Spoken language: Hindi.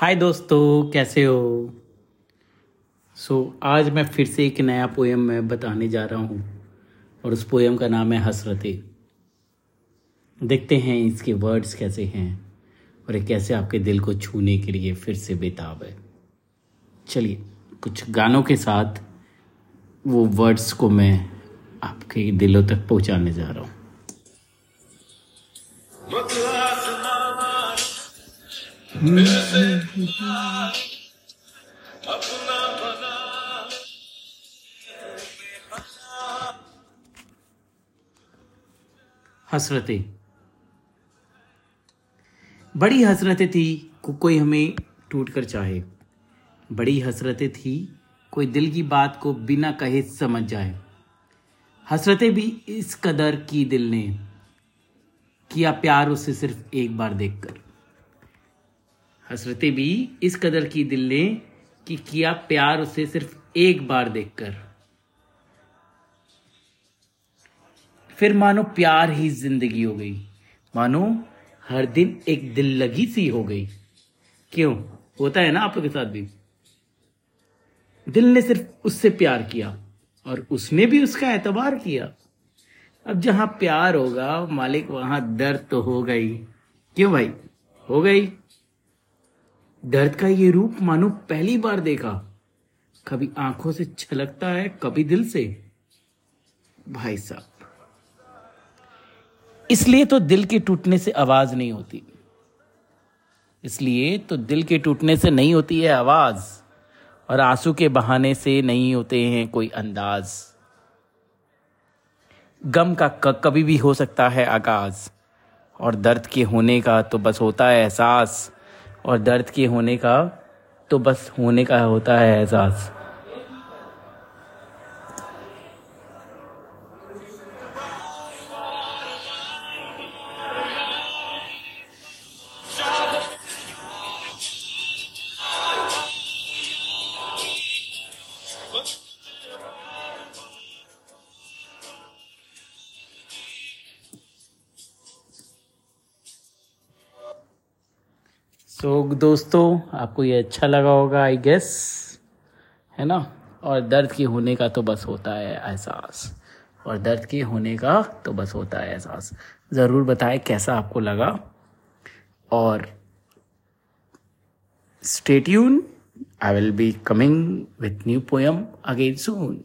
हाय दोस्तों कैसे हो? सो so, आज मैं फिर से एक नया पोएम मैं बताने जा रहा हूँ और उस पोएम का नाम है हसरतें। देखते हैं इसके वर्ड्स कैसे हैं और ये कैसे आपके दिल को छूने के लिए फिर से बेताब है। चलिए कुछ गानों के साथ वो वर्ड्स को मैं आपके दिलों तक पहुँचाने जा रहा हूँ। हसरतें। बड़ी हसरतें थी, को कोई हमें टूट कर चाहे। बड़ी हसरतें थी, कोई दिल की बात को बिना कहे समझ जाए। हसरतें भी इस कदर की दिल ने किया प्यार उसे सिर्फ़ एक बार देखकर। हसरतें भी इस कदर की दिल ने कि किया प्यार उसे सिर्फ़ एक बार देखकर। फिर मानो प्यार ही ज़िंदगी हो गई। मानो हर दिन एक दिल लगी सी हो गई। क्यों? होता है ना आप लोग के साथ भी। दिल ने सिर्फ़ उससे प्यार किया और उसने भी उसका एतबार किया। अब जहाँ प्यार होगा, मालिक वहाँ दर्द तो हो गई। क्यों भाई? हो गई। दर्द का ये रूप मानो पहली बार देखा। कभी आँखों से छलकता है, कभी दिल से। भाई साहब, इसलिए तो दिल के टूटने से आवाज़ नहीं होती। इसलिए तो दिल के टूटने से नहीं होती है आवाज़, और आँसू के बहाने से नहीं होते हैं कोई अंदाज। गम का कभी भी हो सकता है आगाज़, और दर्द के होने का तो बस होता है एहसास। और दर्द के होने का तो बस होने का होता है एहसास। सो so, दोस्तों आपको ये अच्छा लगा होगा आई गेस है ना? और दर्द के होने का तो बस होता है एहसास। और दर्द के होने का तो बस होता है एहसास। ज़रूर बताएँ कैसा आपको लगा। और stay tuned I will be coming with new poem again soon